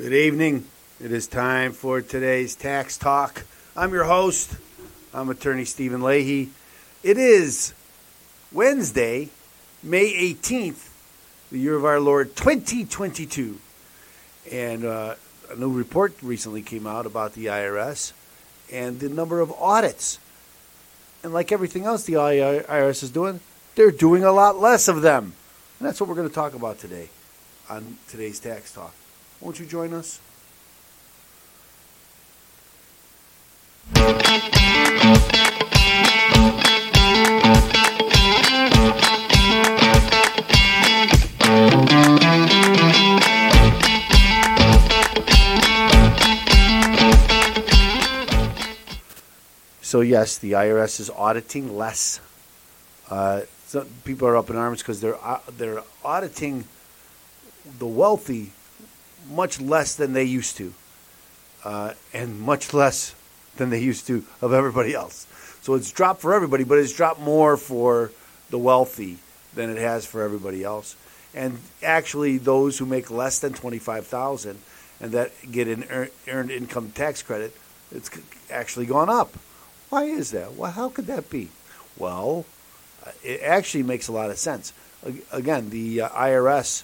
Good evening. It is time for today's tax talk. I'm your host. I'm attorney Steven Leahy. It is Wednesday, May 18th, the year of our Lord 2022. And uh, a new report recently came out about the IRS and the number of audits. And like everything else the IRS is doing, they're doing a lot less of them. And that's what we're going to talk about today on today's Tax Talk. Won't you join us? So yes, the IRS is auditing less. Uh, people are up in arms because they're uh, they're auditing the wealthy much less than they used to, uh, and much less than they used to of everybody else. So it's dropped for everybody, but it's dropped more for the wealthy than it has for everybody else. And actually, those who make less than twenty five thousand and that get an earned income tax credit, it's actually gone up. Why is that? Well, how could that be? Well, it actually makes a lot of sense. Again, the uh, IRS,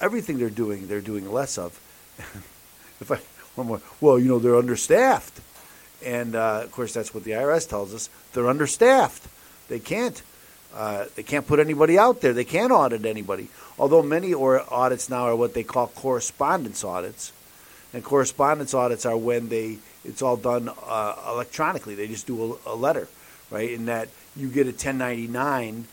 everything they're doing, they're doing less of. if I, one more, well, you know, they're understaffed, and uh, of course that's what the IRS tells us. They're understaffed. They can't. Uh, they can't put anybody out there. They can't audit anybody. Although many or audits now are what they call correspondence audits, and correspondence audits are when they it's all done uh, electronically. They just do a, a, letter, right? In that you get a 1099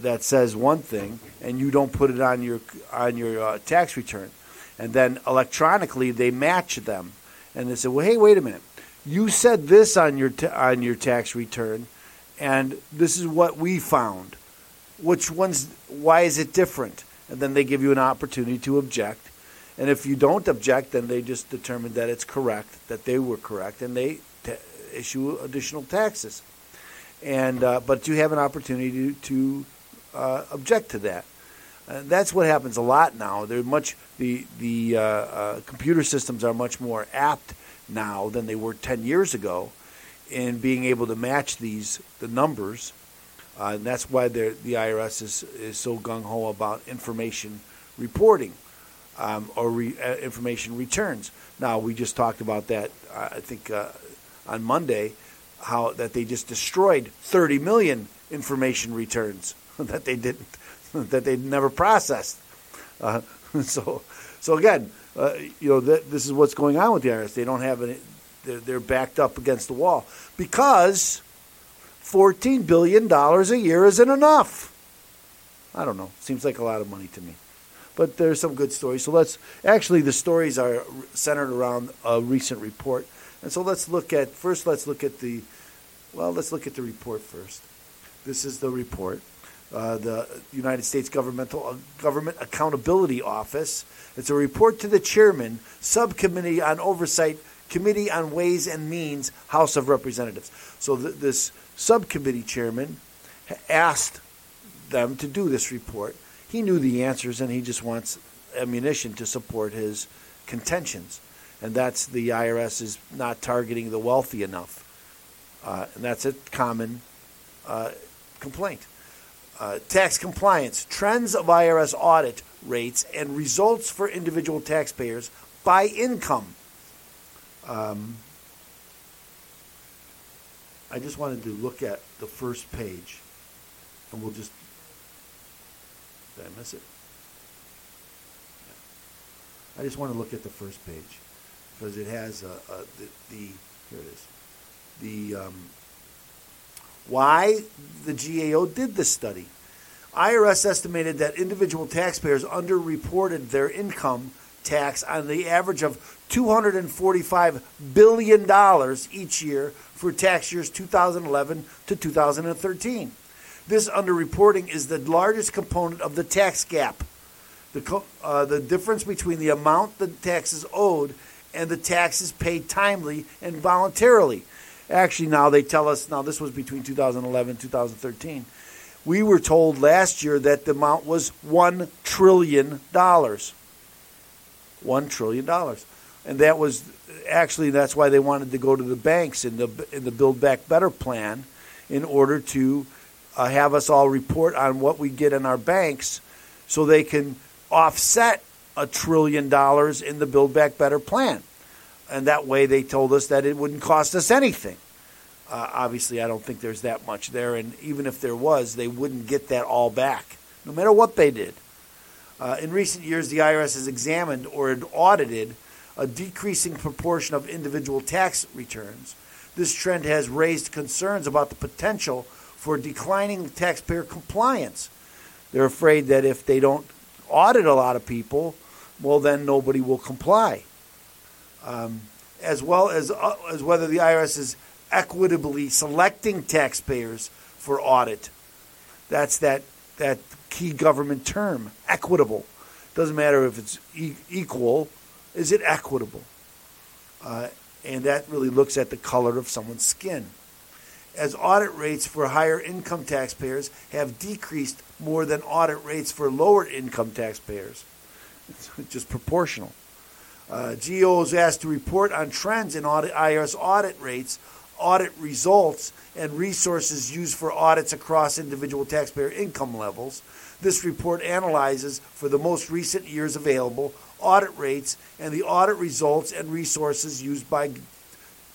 that says one thing, and you don't put it on your on your uh, tax return, and then electronically they match them, and they say, well, hey, wait a minute, you said this on your t- on your tax return, and this is what we found. Which one's? Why is it different? And then they give you an opportunity to object and if you don't object, then they just determine that it's correct, that they were correct, and they t- issue additional taxes. And uh, but you have an opportunity to, to uh, object to that. Uh, that's what happens a lot now. They're much the the uh, uh, computer systems are much more apt now than they were ten years ago in being able to match these the numbers. Uh, and that's why the IRS is is so gung ho about information reporting um, or re, uh, information returns. Now we just talked about that. Uh, I think on Monday, how that they just destroyed 30 million information returns that they didn't that they never processed. Uh, so so again, uh, you know th- this is what's going on with the IRS. They don't have any. They're, they're backed up against the wall because 14 billion dollars a year isn't enough. I don't know. Seems like a lot of money to me but there's some good stories. So let's actually the stories are centered around a recent report, and so let's look at first. Let's look at the well. Let's look at the report first. This is the report. Uh, the United States Governmental uh, Government Accountability Office. It's a report to the chairman, Subcommittee on Oversight, Committee on Ways and Means, House of Representatives. So th- this subcommittee chairman asked them to do this report he knew the answers and he just wants ammunition to support his contentions. And that's the IRS is not targeting the wealthy enough. Uh, and that's a common uh, complaint. Uh, tax compliance, trends of IRS audit rates, and results for individual taxpayers by income. Um, I just wanted to look at the first page, and we'll just did I miss it? I just want to look at the first page because it has a, a the, the, here it is the um, why the GAO did this study. IRS estimated that individual taxpayers underreported their income tax on the average of $245 billion each year for tax years 2011 to 2013. This underreporting is the largest component of the tax gap. The, uh, the difference between the amount the taxes owed and the taxes paid timely and voluntarily. Actually, now they tell us, now this was between 2011 and 2013. We were told last year that the amount was $1 trillion. $1 trillion. and that was actually that's why they wanted to go to the banks in the in the Build Back Better plan, in order to uh, have us all report on what we get in our banks, so they can offset a trillion dollars in the Build Back Better plan, and that way they told us that it wouldn't cost us anything. Uh, obviously, I don't think there's that much there, and even if there was, they wouldn't get that all back, no matter what they did. Uh, in recent years, the IRS has examined or audited a decreasing proportion of individual tax returns. This trend has raised concerns about the potential for declining taxpayer compliance. They're afraid that if they don't audit a lot of people, well, then nobody will comply. Um, as well as, uh, as whether the IRS is equitably selecting taxpayers for audit. That's that, that key government term, equitable. Doesn't matter if it's e- equal, is it equitable? Uh, and that really looks at the color of someone's skin. As audit rates for higher income taxpayers have decreased more than audit rates for lower income taxpayers, it's just proportional. Uh, GAO is asked to report on trends in audit, IRS audit rates audit results and resources used for audits across individual taxpayer income levels. This report analyzes, for the most recent years available, audit rates and the audit results and resources used by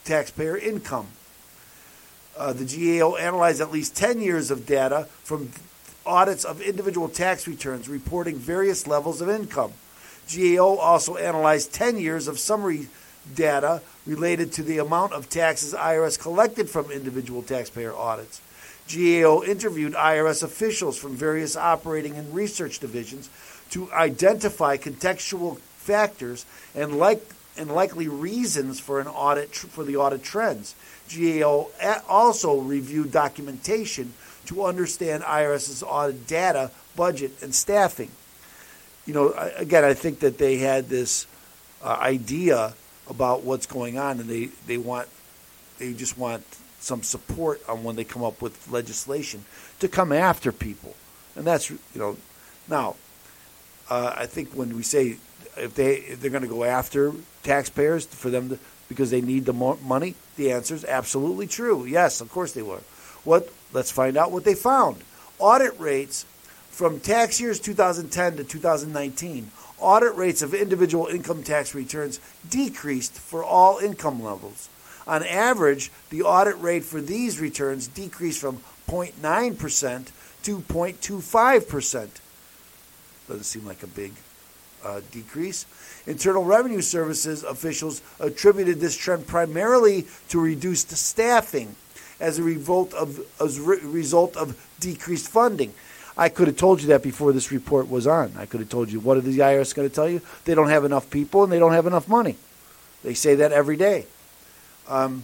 taxpayer income. Uh, the GAO analyzed at least 10 years of data from audits of individual tax returns reporting various levels of income. GAO also analyzed 10 years of summary data related to the amount of taxes IRS collected from individual taxpayer audits. GAO interviewed IRS officials from various operating and research divisions to identify contextual factors and like and likely reasons for an audit for the audit trends. GAO also reviewed documentation to understand IRS's audit data, budget, and staffing. You know, again, I think that they had this uh, idea about what's going on, and they, they want they just want some support on when they come up with legislation to come after people, and that's you know now uh, I think when we say if they if they're going to go after taxpayers for them to, because they need the money, the answer is absolutely true. Yes, of course they were. What? Let's find out what they found. Audit rates from tax years 2010 to 2019 audit rates of individual income tax returns decreased for all income levels. On average, the audit rate for these returns decreased from 0.9% to 0.25%. Doesn't seem like a big uh, decrease. Internal Revenue Services officials attributed this trend primarily to reduced staffing as a of, as a result of decreased funding. I could have told you that before this report was on. I could have told you what are the IRS going to tell you? They don't have enough people and they don't have enough money. They say that every day. Um,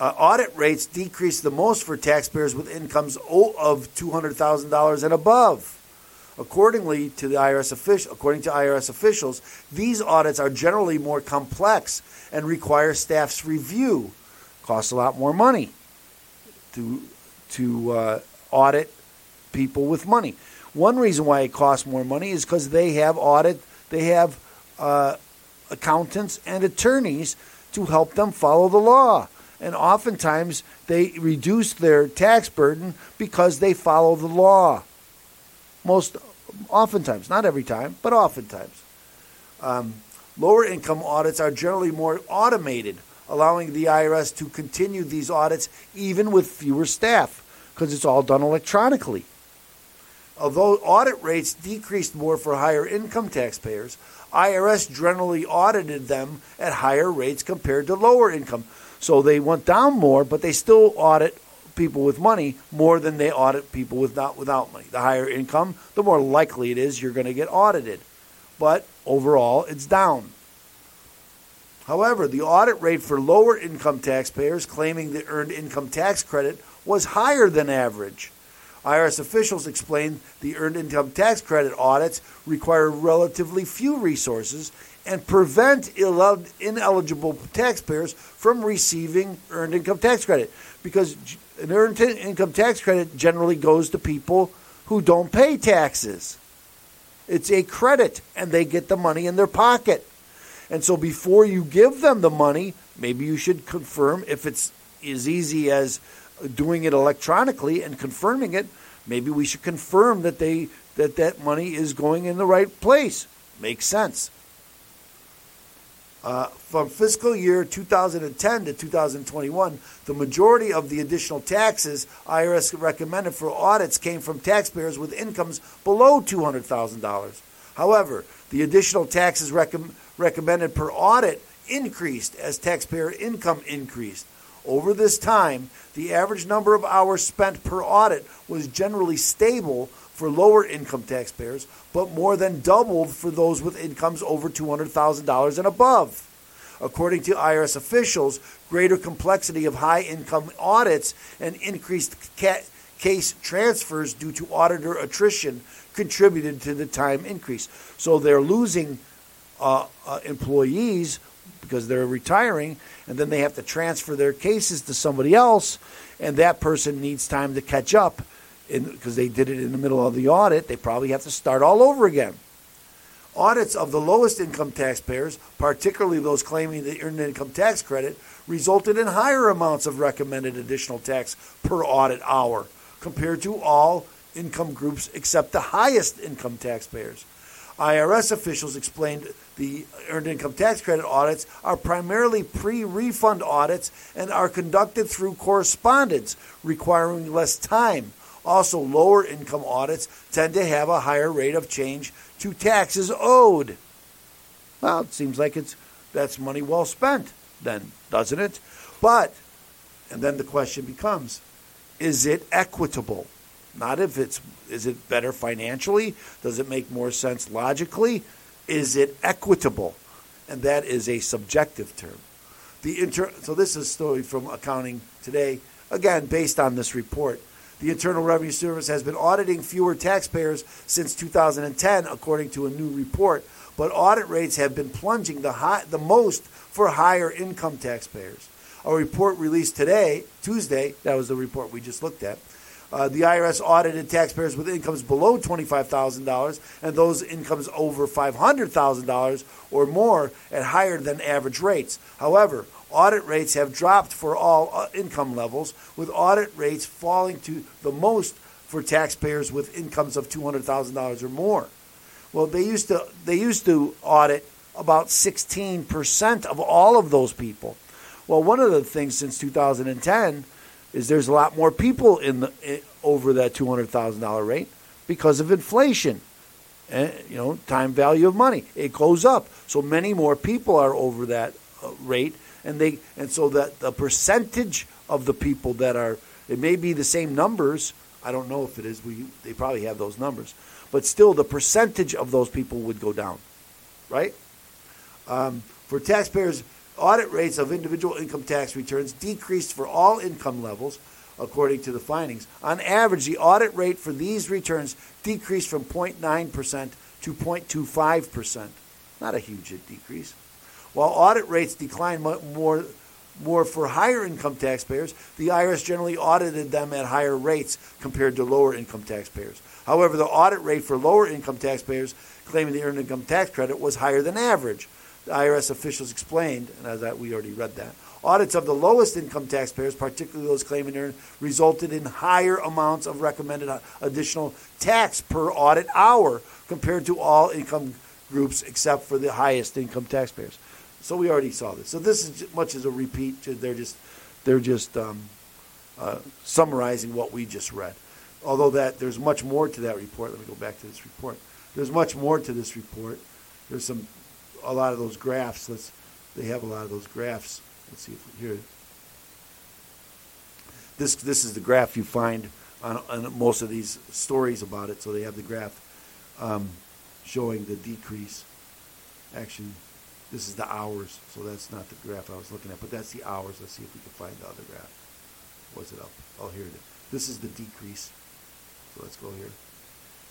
uh, audit rates decrease the most for taxpayers with incomes of two hundred thousand dollars and above. Accordingly to the IRS official, according to IRS officials, these audits are generally more complex and require staff's review. Costs a lot more money to to uh, audit people with money. One reason why it costs more money is because they have audit, they have uh, accountants and attorneys to help them follow the law. And oftentimes they reduce their tax burden because they follow the law. Most oftentimes, not every time, but oftentimes. Um, lower income audits are generally more automated, allowing the IRS to continue these audits even with fewer staff because it's all done electronically. Although audit rates decreased more for higher income taxpayers, IRS generally audited them at higher rates compared to lower income. So they went down more, but they still audit people with money more than they audit people with not, without money. The higher income, the more likely it is you're going to get audited. But overall, it's down. However, the audit rate for lower income taxpayers claiming the earned income tax credit was higher than average. IRS officials explained the earned income tax credit audits require relatively few resources and prevent ineligible taxpayers from receiving earned income tax credit because an earned income tax credit generally goes to people who don't pay taxes. It's a credit, and they get the money in their pocket. And so before you give them the money, maybe you should confirm if it's as easy as doing it electronically and confirming it. Maybe we should confirm that they that that money is going in the right place. Makes sense. Uh, from fiscal year 2010 to 2021, the majority of the additional taxes IRS recommended for audits came from taxpayers with incomes below $200,000. However, the additional taxes rec- recommended per audit increased as taxpayer income increased. Over this time, the average number of hours spent per audit was generally stable for lower income taxpayers, but more than doubled for those with incomes over $200,000 and above. According to IRS officials, greater complexity of high income audits and increased ca- case transfers due to auditor attrition contributed to the time increase. So they're losing uh, uh, employees because they're retiring, and then they have to transfer their cases to somebody else, and that person needs time to catch up because they did it in the middle of the audit. They probably have to start all over again. Audits of the lowest income taxpayers, particularly those claiming the earned income tax credit, resulted in higher amounts of recommended additional tax per audit hour compared to all income groups except the highest income taxpayers. IRS officials explained the earned income tax credit audits are primarily pre refund audits and are conducted through correspondence, requiring less time. Also, lower income audits tend to have a higher rate of change to taxes owed. Well, it seems like it's that's money well spent, then, doesn't it? But, and then the question becomes, is it equitable? Not if it's is it better financially? Does it make more sense logically? Is it equitable? And that is a subjective term. The inter- so this is a story from Accounting Today, again based on this report. The Internal Revenue Service has been auditing fewer taxpayers since 2010, according to a new report. But audit rates have been plunging the high, the most for higher income taxpayers. A report released today, Tuesday, that was the report we just looked at, uh, the IRS audited taxpayers with incomes below $25,000 and those incomes over $500,000 or more at higher than average rates. However, audit rates have dropped for all uh, income levels, with audit rates falling to the most for taxpayers with incomes of $200,000 or more. Well, they used to they used to audit about 16% of all of those people. Well, one of the things since 2010 is there's a lot more people in the in, over that two hundred thousand dollar rate because of inflation. And you know, time value of money it goes up. So many more people are over that uh, rate, and they and so that the percentage of the people that are it may be the same numbers. I don't know if it is. We they probably have those numbers, but still the percentage of those people would go down, right? Um, for taxpayers Audit rates of individual income tax returns decreased for all income levels, according to the findings. On average, the audit rate for these returns decreased from 0.9% to 0.25%. Not a huge decrease. While audit rates declined more, more for higher income taxpayers, the IRS generally audited them at higher rates compared to lower income taxpayers. However, the audit rate for lower income taxpayers claiming the earned income tax credit was higher than average. The IRS officials explained, and as that we already read that, audits of the lowest income taxpayers, particularly those claiming earned, resulted in higher amounts of recommended additional tax per audit hour compared to all income groups except for the highest income taxpayers. So we already saw this. So this is much as a repeat. They're just they're just um, uh, summarizing what we just read. Although that there's much more to that report. Let me go back to this report. There's much more to this report. There's some a lot of those graphs. Let's they have a lot of those graphs. Let's see if we, here. This this is the graph you find on, on most of these stories about it. So they have the graph um, showing the decrease. Actually, this is the hours, so that's not the graph I was looking at, but that's the hours. Let's see if we can find the other graph. Was it up? Oh, here it is. This is the decrease. So let's go here.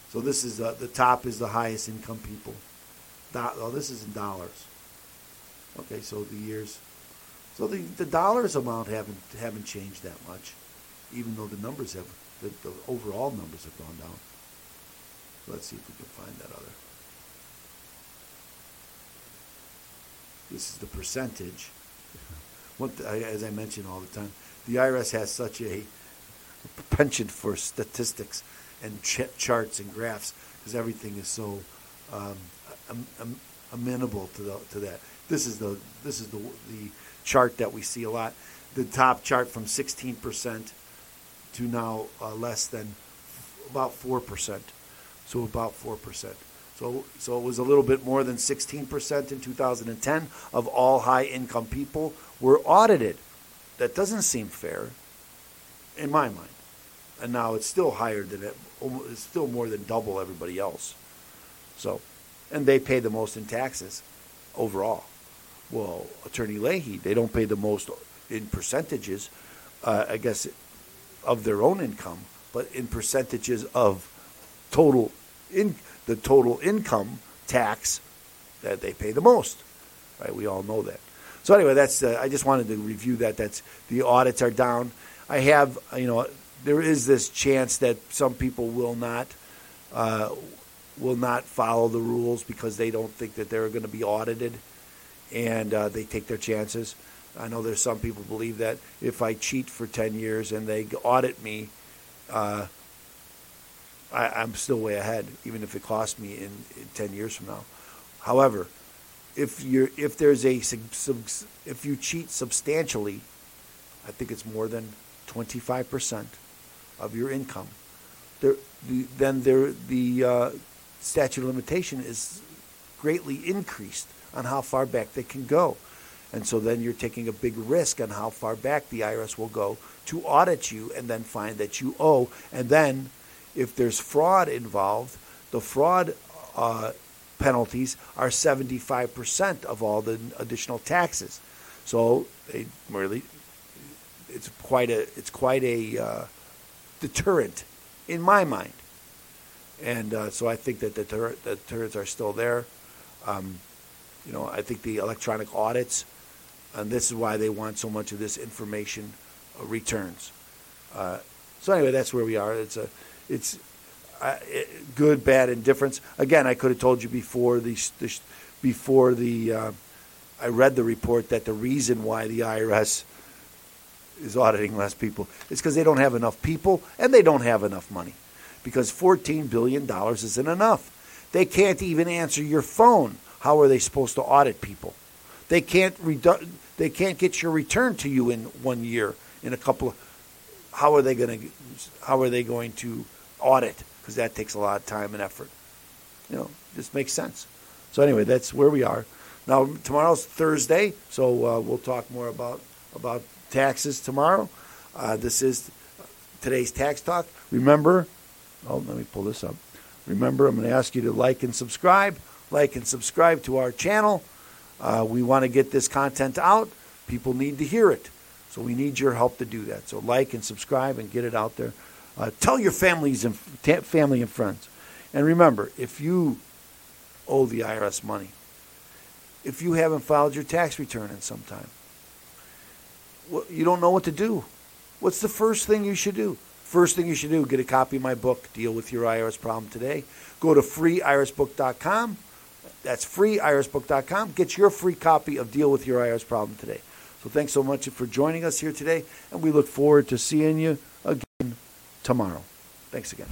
So this is the top is the highest income people oh, this is in dollars. Okay, so the years, so the, the dollars amount haven't haven't changed that much, even though the numbers have the, the overall numbers have gone down. Let's see if we can find that other. This is the percentage. What as I mention all the time, the IRS has such a penchant for statistics and ch- charts and graphs because everything is so um, am, am, amenable to the, to that. This is the this is the the chart that we see a lot. The top chart from 16% to now uh, less than about 4%. So about 4%. So, so it was a little bit more than 16% in 2010 of all high income people were audited. That doesn't seem fair in my mind. And now it's still higher than it, it's still more than double everybody else. So, and they pay the most in taxes overall. Well, Attorney Leahy, they don't pay the most in percentages, uh, I guess, of their own income, but in percentages of total in the total income tax that they pay the most. Right? We all know that. So anyway, that's uh, I just wanted to review that. That's the audits are down. I have you know there is this chance that some people will not uh, will not follow the rules because they don't think that they're going to be audited, and uh, they take their chances. I know there's some people believe that if I cheat for 10 years and they audit me, uh, I, am still way ahead, even if it costs me in, in 10 years from now. However, if you if there's a if you cheat substantially, I think it's more than 25 percent of your income. There, the, then there the uh, statute of limitation is greatly increased on how far back they can go. And so then you're taking a big risk on how far back the IRS will go to audit you and then find that you owe. And then if there's fraud involved, the fraud uh, penalties are 75% of all the additional taxes. So they really, it's quite a, it's quite a uh, deterrent in my mind. And uh, so I think that the, deter- the are still there. Um, you know, I think the electronic audits and this is why they want so much of this information uh, returns. Uh, so anyway, that's where we are. It's a, it's uh, it, good, bad, indifference. Again, I could have told you before the, the before the uh, I read the report that the reason why the IRS is auditing less people is because they don't have enough people and they don't have enough money. Because $14 billion isn't enough. They can't even answer your phone. How are they supposed to audit people? They can't redu- they can't get your return to you in one year, in a couple of. How are they going to? How are they going to audit? Because that takes a lot of time and effort. You know, this makes sense. So anyway, that's where we are. Now tomorrow's Thursday, so uh, we'll talk more about about taxes tomorrow. Uh, this is today's tax talk. Remember, oh, let me pull this up. Remember, I'm going to ask you to like and subscribe. Like and subscribe to our channel. Uh, we want to get this content out. People need to hear it. So we need your help to do that. So like and subscribe and get it out there. Uh, tell your families and family and friends. And remember, if you owe the IRS money, if you haven't filed your tax return in some time, well, you don't know what to do. What's the first thing you should do? First thing you should do, get a copy of my book, Deal with Your IRS Problem Today. Go to freeirsbook.com. That's freeirsbook.com. Get your free copy of Deal with Your IRS Problem Today. So thanks so much for joining us here today, and we look forward to seeing you again tomorrow. Thanks again.